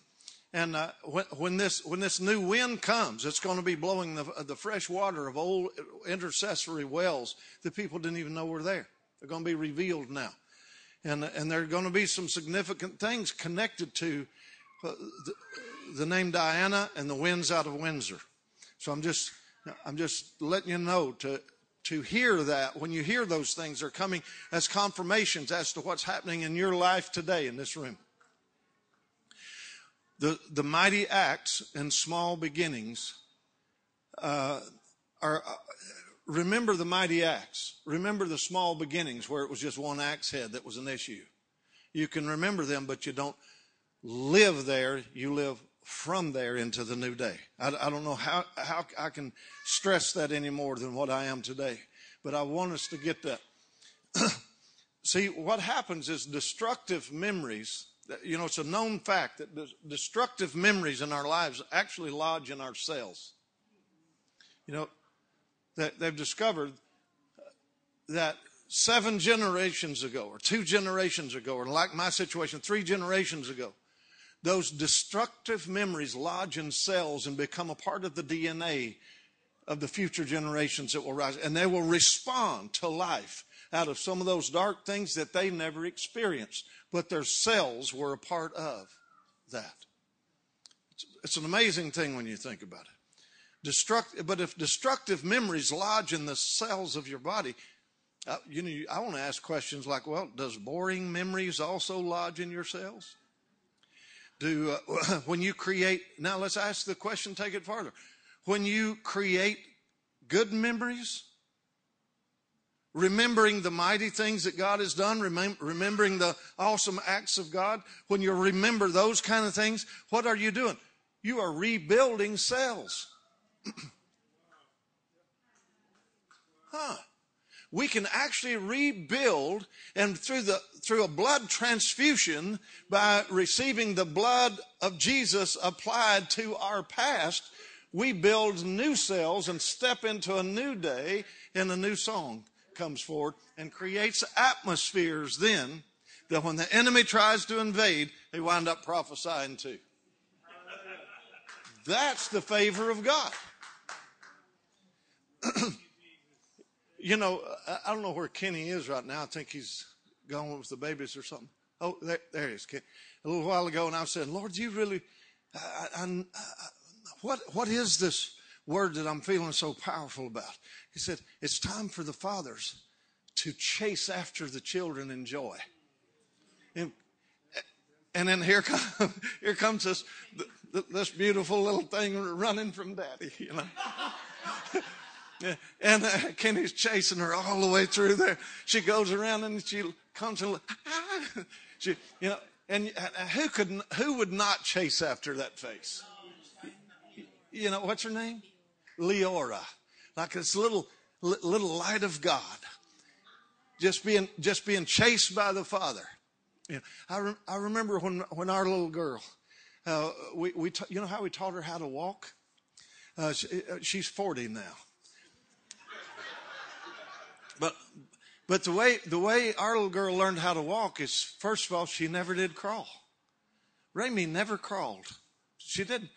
[CLEARS THROAT] and uh, when, when, this when this new wind comes, it's going to be blowing the, the fresh water of old intercessory wells that people didn't even know were there. They're going to be revealed now and and there are going to be some significant things connected to uh, the, the, name Diana and the winds out of Windsor. So I'm just I'm just letting you know to to hear that when you hear those things are coming as confirmations as to what's happening in your life today in this room. The the mighty acts and small beginnings uh, are remember the mighty acts. Remember the small beginnings where it was just one axe head that was an issue. You can remember them, but you don't live there. You live from there into the new day. I, I don't know how, how I can stress that any more than what I am today, but I want us to get that. [CLEARS THROAT] See, what happens is destructive memories, you know, it's a known fact that destructive memories in our lives actually lodge in our cells. You know, that they've discovered that seven generations ago, or two generations ago, or like my situation, three generations ago, those destructive memories lodge in cells and become a part of the DNA of the future generations that will rise. And they will respond to life out of some of those dark things that they never experienced, but their cells were a part of that. It's, an amazing thing when you think about it. Destruct, but if destructive memories lodge in the cells of your body, uh, you know, I want to ask questions like, well, does boring memories also lodge in your cells? Do uh, [CLEARS THROAT] when you create? Now let's ask the question. Take it farther. When you create good memories, remembering the mighty things that God has done, remembering the awesome acts of God, when you remember those kind of things, what are you doing? You are rebuilding cells. Huh. We can actually rebuild and through the through a blood transfusion by receiving the blood of Jesus applied to our past, we build new cells and step into a new day and a new song comes forward and creates atmospheres then that when the enemy tries to invade, they wind up prophesying too. That's the favor of God. [CLEARS THROAT] you know, I don't know where Kenny is right now. I think he's gone with the babies or something. Oh, there, there he is. Kenny. A little while ago, and I was saying, Lord, you really, I, I, I, what, what is this word that I'm feeling so powerful about? He said, it's time for the fathers to chase after the children in joy. And, and then here, come, [LAUGHS] here comes this, this beautiful little thing running from daddy, you know. [LAUGHS] And uh, Kenny's chasing her all the way through there. She goes around and she comes and [LAUGHS] she, you know, and uh, who could, who would not chase after that face? You know, what's her name? Leora. Like this little, little light of God. Just being, just being chased by the Father. You know, I, re- I remember when, when our little girl, uh, we, we ta- you know how we taught her how to walk? Uh, she, uh, she's 40 now. But but the way the way our little girl learned how to walk is first of all she never did crawl. Rami never crawled. She didn't.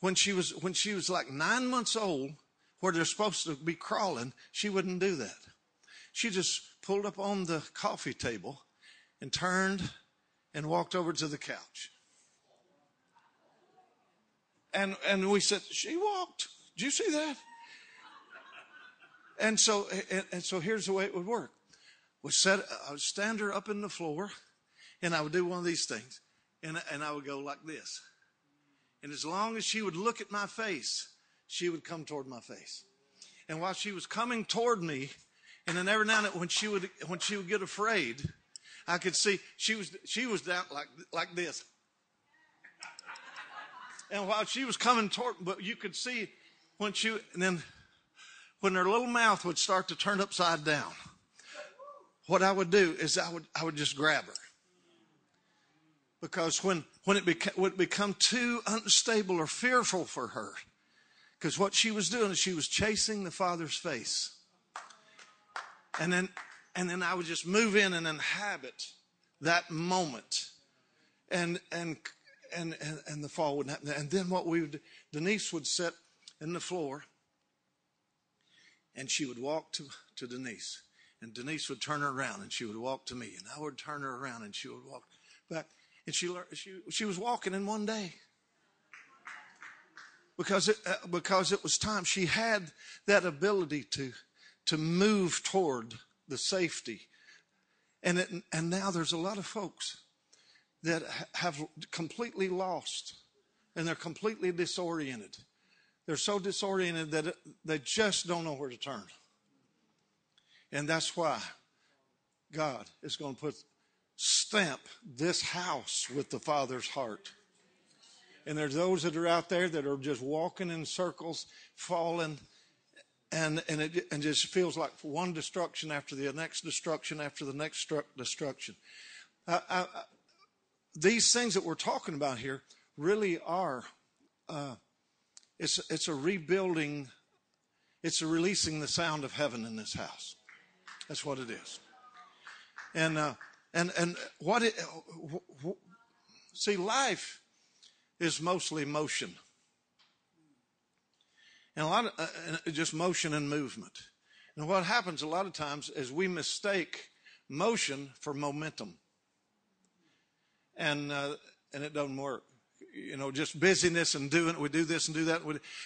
When she was when she was like nine months old, where they're supposed to be crawling, she wouldn't do that. She just pulled up on the coffee table and turned and walked over to the couch. And and we said, She walked. Did you see that? And so, and, so here's the way it would work. We set, I would stand her up in the floor and I would do one of these things and, and I would go like this. And as long as she would look at my face, she would come toward my face. And while she was coming toward me, and then every now and then when she would, when she would get afraid, I could see she was, she was down like, like this. And while she was coming toward, but you could see when she, and then when their little mouth would start to turn upside down, what I would do is I would, I would just grab her Because when, when it beca- would become too unstable or fearful for her, because what she was doing is she was chasing the Father's face. And then, and then I would just move in and inhabit that moment. And, and, and, and, and the fall wouldn't happen. And then what we would, Denise would sit in the floor and she would walk to, to Denise. And Denise would turn her around and she would walk to me. And I would turn her around and she would walk back. And she, she, she was walking in one day. Because it, uh, because it was time. She had that ability to, to move toward the safety. And, it, and now there's a lot of folks that have completely lost and they're completely disoriented. They're so disoriented that they just don't know where to turn. And that's why God is going to put stamp this house with the Father's heart. And there's those that are out there that are just walking in circles, falling, and and it and just feels like one destruction after the next destruction after the next destruction. I, I, these things that we're talking about here really are. Uh, it's it's a rebuilding. It's a releasing the sound of heaven in this house. That's what it is. And uh, and and what it see life is mostly motion. And a lot of uh, just motion and movement. And what happens a lot of times is we mistake motion for momentum. And uh, and it doesn't work. You know, just busyness and doing we do this and do that,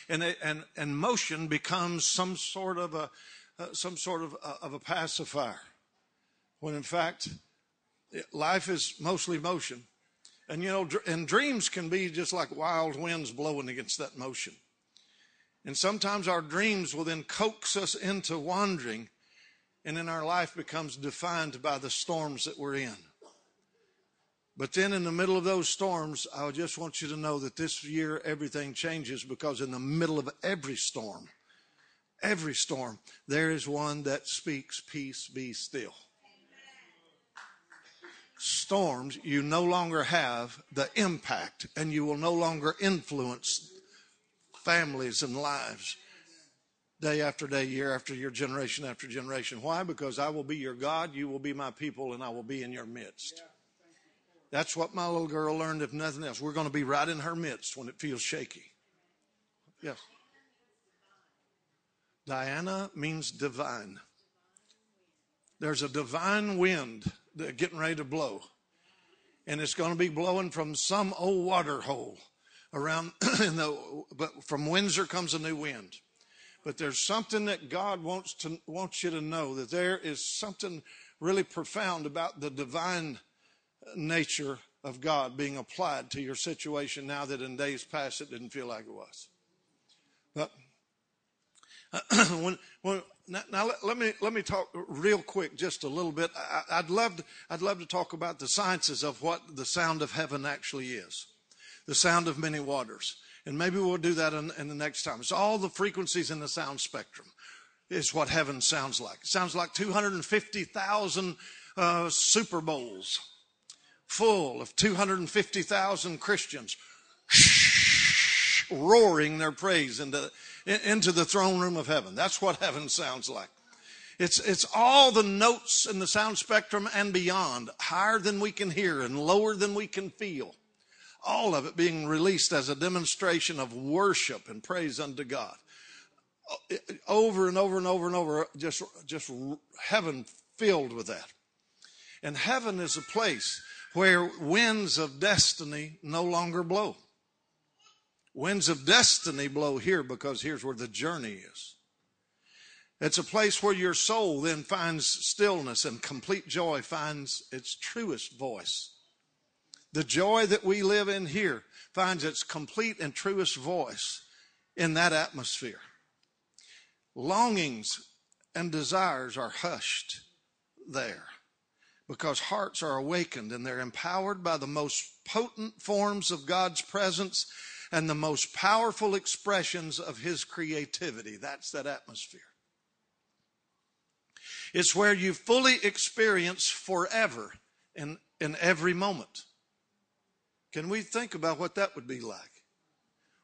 and and and motion becomes some sort of a uh, some sort of, uh, of a pacifier, when in fact, life is mostly motion. And you know, and dreams can be just like wild winds blowing against that motion. And sometimes our dreams will then coax us into wandering, and then our life becomes defined by the storms that we're in. But then in the middle of those storms, I just want you to know that this year everything changes because in the middle of every storm, every storm, there is one that speaks, Peace be still. Storms, you no longer have the impact and you will no longer influence families and lives day after day, year after year, generation after generation. Why? Because I will be your God, you will be my people, and I will be in your midst. That's what my little girl learned, if nothing else. We're going to be right in her midst when it feels shaky. Yes. Diana means divine. There's a divine wind getting ready to blow. And it's going to be blowing from some old water hole around [CLEARS THROAT] in the but from Windsor comes a new wind. But there's something that God wants to wants you to know that there is something really profound about the divine nature of God being applied to your situation now that in days past it didn't feel like it was. But [CLEARS THROAT] when, when, now, now let, let, me let me talk real quick, just a little bit. I, would love to, I'd love to talk about the sciences of what the sound of heaven actually is, the sound of many waters, and maybe we'll do that in, in the next time. It's all the frequencies in the sound spectrum. Is what heaven sounds like. It sounds like 250,000 uh, Super Bowls full of 250,000 Christians roaring their praise into into the throne room of heaven. That's what heaven sounds like. It's, it's all the notes in the sound spectrum and beyond, higher than we can hear and lower than we can feel. All of it being released as a demonstration of worship and praise unto God. Over and over and over and over, just, just heaven filled with that. And heaven is a place where winds of destiny no longer blow. Winds of destiny blow here because here's where the journey is. It's a place where your soul then finds stillness and complete joy finds its truest voice. The joy that we live in here finds its complete and truest voice in that atmosphere. Longings and desires are hushed there because hearts are awakened and they're empowered by the most potent forms of God's presence and the most powerful expressions of his creativity. That's that atmosphere. It's where you fully experience forever in, in every moment. Can we think about what that would be like?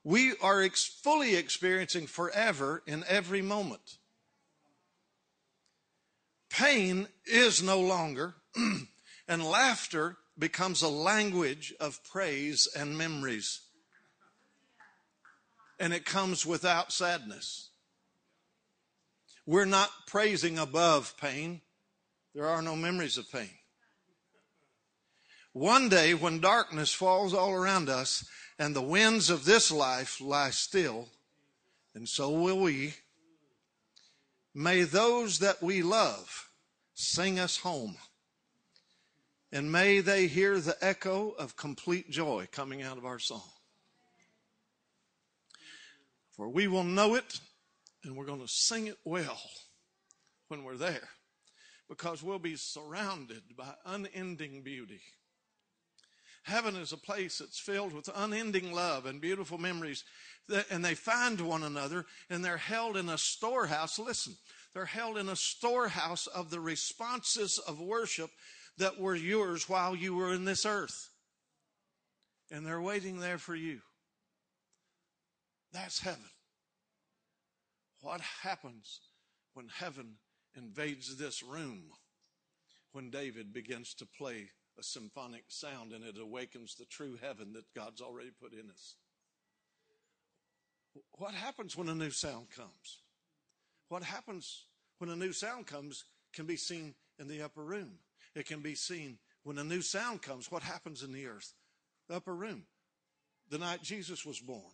We are ex- fully experiencing forever in every moment. Pain is no longer, [CLEARS THROAT] and laughter becomes a language of praise and memories. And it comes without sadness. We're not praising above pain. There are no memories of pain. One day, when darkness falls all around us and the winds of this life lie still, and so will we, may those that we love sing us home. And may they hear the echo of complete joy coming out of our song. For we will know it and we're going to sing it well when we're there because we'll be surrounded by unending beauty. Heaven is a place that's filled with unending love and beautiful memories. And they find one another and they're held in a storehouse. Listen, they're held in a storehouse of the responses of worship that were yours while you were in this earth. And they're waiting there for you. That's heaven. What happens when heaven invades this room? When David begins to play a symphonic sound and it awakens the true heaven that God's already put in us. What happens when a new sound comes? What happens when a new sound comes can be seen in the upper room. It can be seen when a new sound comes. What happens in the earth? The upper room. The night Jesus was born.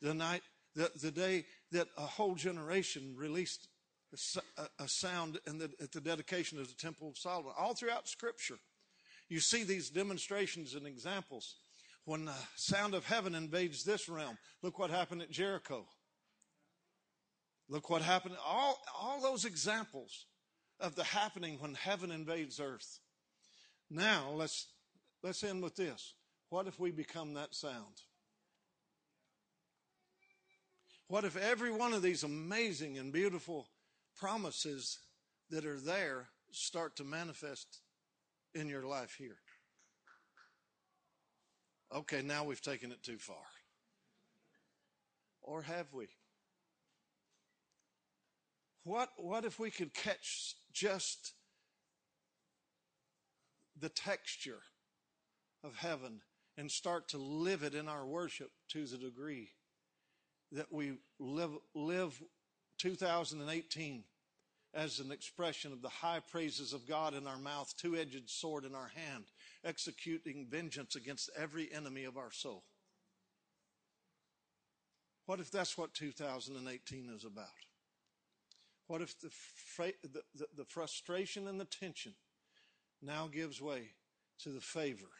The night, the, the day that a whole generation released a, a sound the, at the dedication of the Temple of Solomon. All throughout Scripture, you see these demonstrations and examples. When the sound of heaven invades this realm, look what happened at Jericho. Look what happened. All, all those examples of the happening when heaven invades earth. Now, let's, let's end with this. What if we become that sound? What if every one of these amazing and beautiful promises that are there start to manifest in your life here? Okay, now we've taken it too far. Or have we? What, what if we could catch just the texture of heaven and start to live it in our worship to the degree that we live, live 2018 as an expression of the high praises of God in our mouth, two edged sword in our hand, executing vengeance against every enemy of our soul. What if that's what 2018 is about? What if the, the, the, the frustration and the tension now gives way to the favor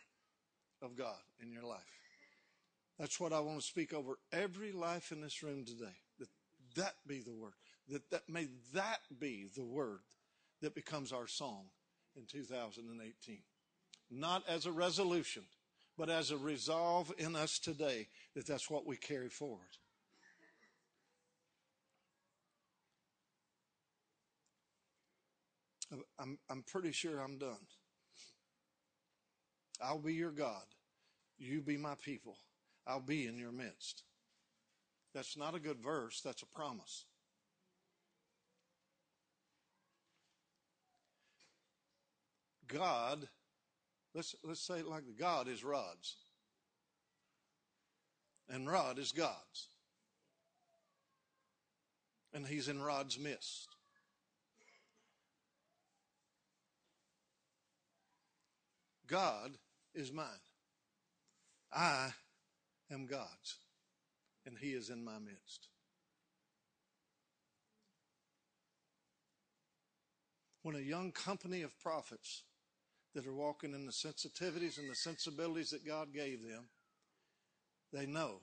of God in your life? That's what I want to speak over every life in this room today. That that be the word. That, that may that be the word that becomes our song in 2018. Not as a resolution, but as a resolve in us today that that's what we carry forward. I'm, I'm pretty sure I'm done. I'll be your God. You be my people. I'll be in your midst. That's not a good verse, that's a promise. God, let's, let's say it like God is rods. And Rod is God's. And he's in Rod's midst. God is mine. I am God's, and He is in my midst. When a young company of prophets that are walking in the sensitivities and the sensibilities that God gave them, they know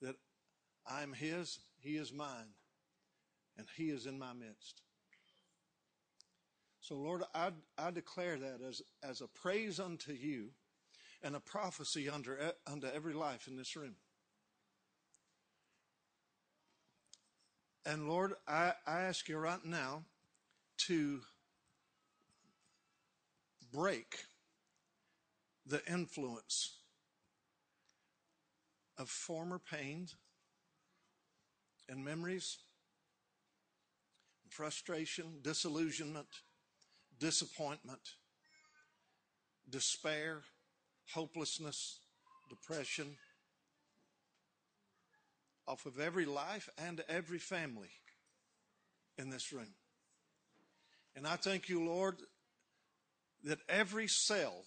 that I'm His, He is mine, and He is in my midst. So, Lord, I, I declare that as, as a praise unto you and a prophecy under, unto every life in this room. And Lord, I, I ask you right now to break the influence of former pains and memories, and frustration, disillusionment, disappointment, despair, hopelessness, depression off of every life and every family in this room. And I thank you, Lord, that every cell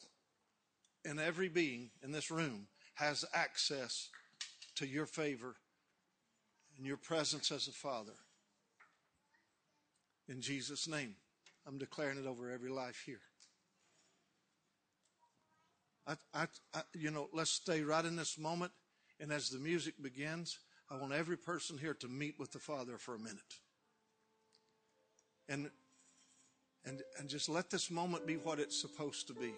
in every being in this room has access to your favor and your presence as a father. In Jesus' name, I'm declaring it over every life here. I, I, I, you know, let's stay right in this moment. And as the music begins, I want every person here to meet with the Father for a minute. And, and, and just let this moment be what it's supposed to be.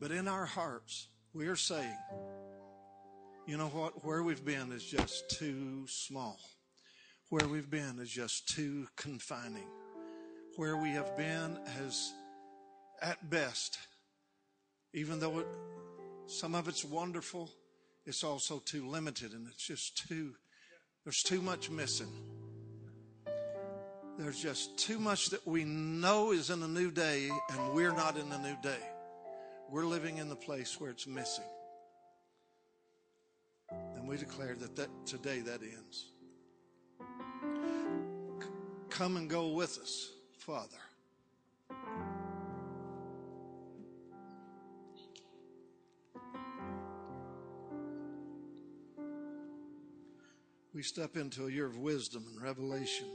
But in our hearts, we are saying, you know what? Where we've been is just too small. Where we've been is just too confining. Where we have been has, at best, even though it, some of it's wonderful, it's also too limited and it's just too, there's too much missing. There's just too much that we know is in a new day and we're not in the new day. We're living in the place where it's missing. And we declare that, that today that ends. Come and go with us, Father. We step into a year of wisdom and revelation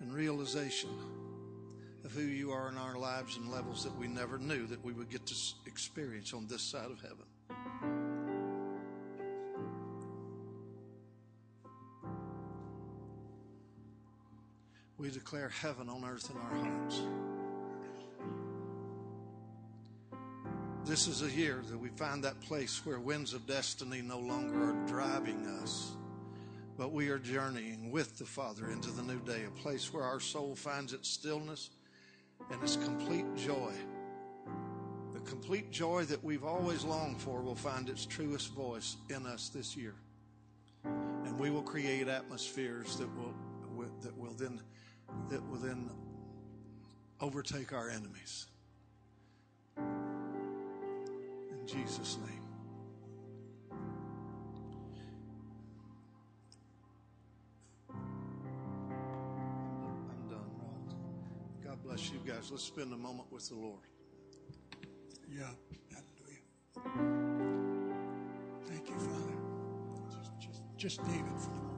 and realization of who you are in our lives and levels that we never knew that we would get to experience on this side of heaven. Declare heaven on earth in our hearts. This is a year that we find that place where winds of destiny no longer are driving us, but we are journeying with the Father into the new day, a place where our soul finds its stillness and its complete joy. The complete joy that we've always longed for will find its truest voice in us this year. And we will create atmospheres that will that will then that will then overtake our enemies. In Jesus' name. I'm done, Rod. God bless you guys. Let's spend a moment with the Lord. Yeah. Hallelujah. Thank you, Father. Just, just, just David for the moment.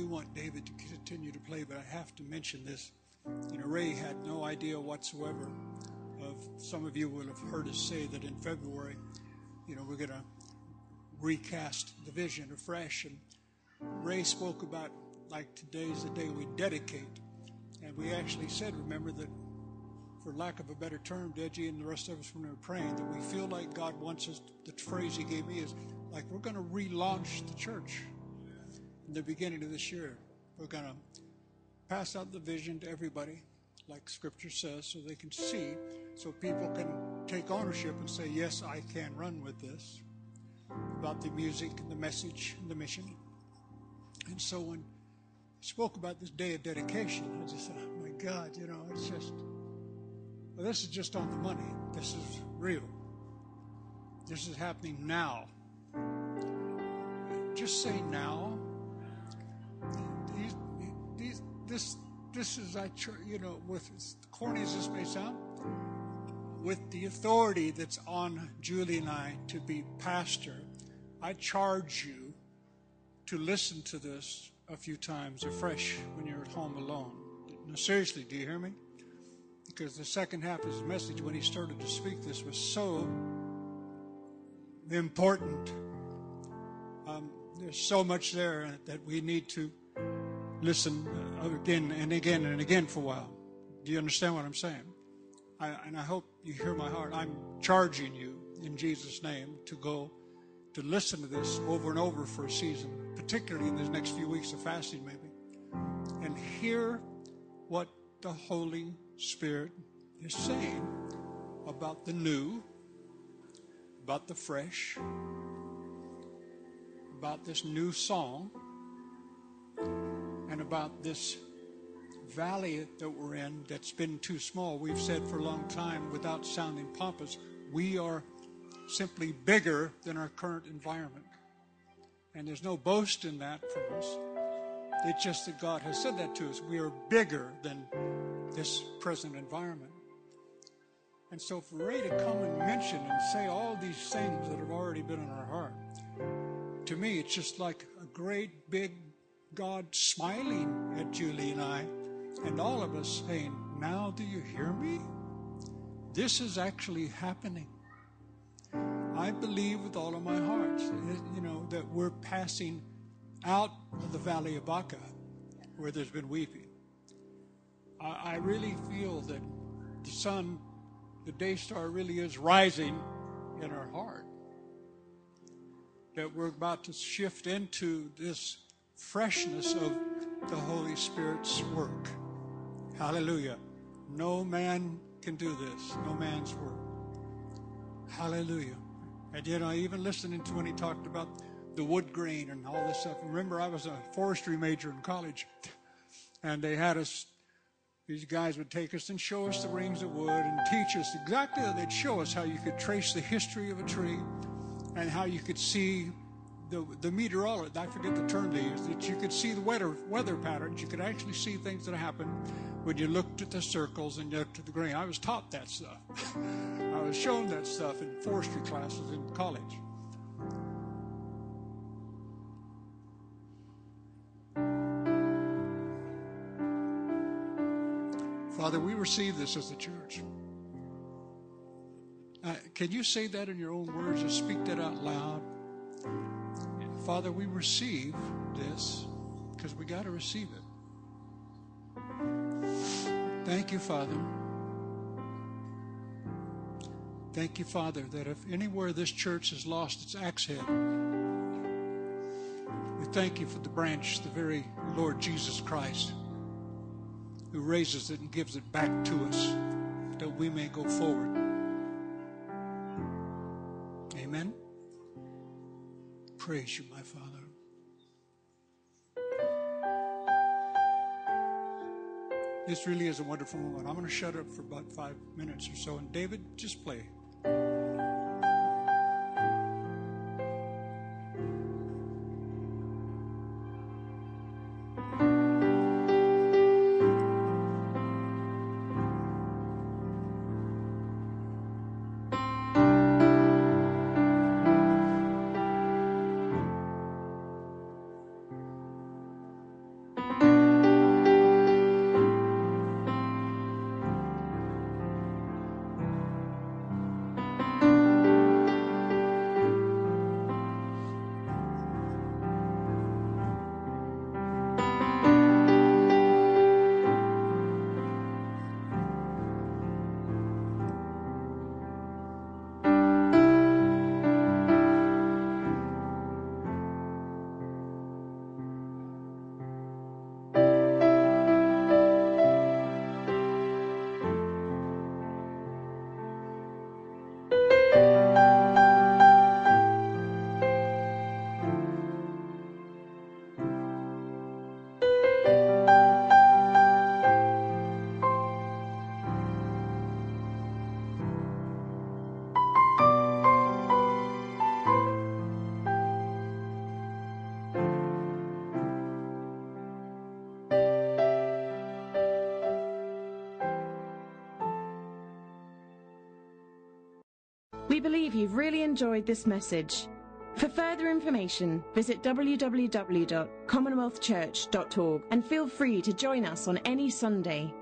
Do want David to continue to play, but I have to mention this. You know, Ray had no idea whatsoever of, some of you will have heard us say that in February, you know, we're going to recast the vision afresh. And Ray spoke about like today's the day we dedicate. And we actually said, remember, that for lack of a better term, Deji and the rest of us when we were praying, that we feel like God wants us, the phrase he gave me is like we're going to relaunch the church in the beginning of this year. We're going to pass out the vision to everybody, like scripture says, so they can see, so people can take ownership and say, yes, I can run with this about the music and the message and the mission. And so when I spoke about this day of dedication, I just thought, oh my God, you know, it's just, well, this is just on the money. This is real. This is happening now. Just say now. This, this is, I, you know, with as corny as this may sound, with the authority that's on Julie and I to be pastor, I charge you to listen to this a few times afresh when you're at home alone. Seriously, do you hear me? Because the second half of his message, when he started to speak this, was so important. Um, there's so much there that we need to listen uh, again and again and again for a while. Do you understand what I'm saying? I, and I hope you hear my heart. I'm charging you in Jesus' name to go to listen to this over and over for a season, particularly in the next few weeks of fasting, maybe, and hear what the Holy Spirit is saying about the new about the fresh, about this new song, and about this valley that we're in that's been too small. We've said for a long time, without sounding pompous, we are simply bigger than our current environment. And there's no boast in that from us. It's just that God has said that to us. We are bigger than this present environment. And so for Ray to come and mention and say all these things that have already been in our heart, to me, it's just like a great big God smiling at Julie and I, and all of us saying, Now do you hear me? This is actually happening. I believe with all of my heart, you know, that we're passing out of the valley of Baca, where there's been weeping. I, I really feel that the sun, the day star, really is rising in our heart. That we're about to shift into this freshness of the Holy Spirit's work. Hallelujah. No man can do this, no man's work. Hallelujah. And you know, even listening to when he talked about the wood grain and all this stuff. Remember, I was a forestry major in college, and they had us. These guys would take us and show us the rings of wood and teach us exactly. They'd show us how you could trace the history of a tree, and how you could see the the meteorology. I forget the term they used. That you could see the weather weather patterns. You could actually see things that happen when you looked at the circles and you looked at the grain. I was taught that stuff. [LAUGHS] I was shown that stuff in forestry classes in college. Father, we receive this as a church. Uh, can you say that in your own words or speak that out loud? Father, we receive this because we got to receive it. Thank you, Father. Thank you, Father, that if anywhere this church has lost its axe head, we thank you for the branch, the very Lord Jesus Christ who raises it and gives it back to us that we may go forward. Amen. Praise you, my Father. This really is a wonderful moment. I'm going to shut up for about five minutes or so. And David, just play. We believe you've really enjoyed this message. For further information, visit www.commonwealthchurch.org and feel free to join us on any Sunday.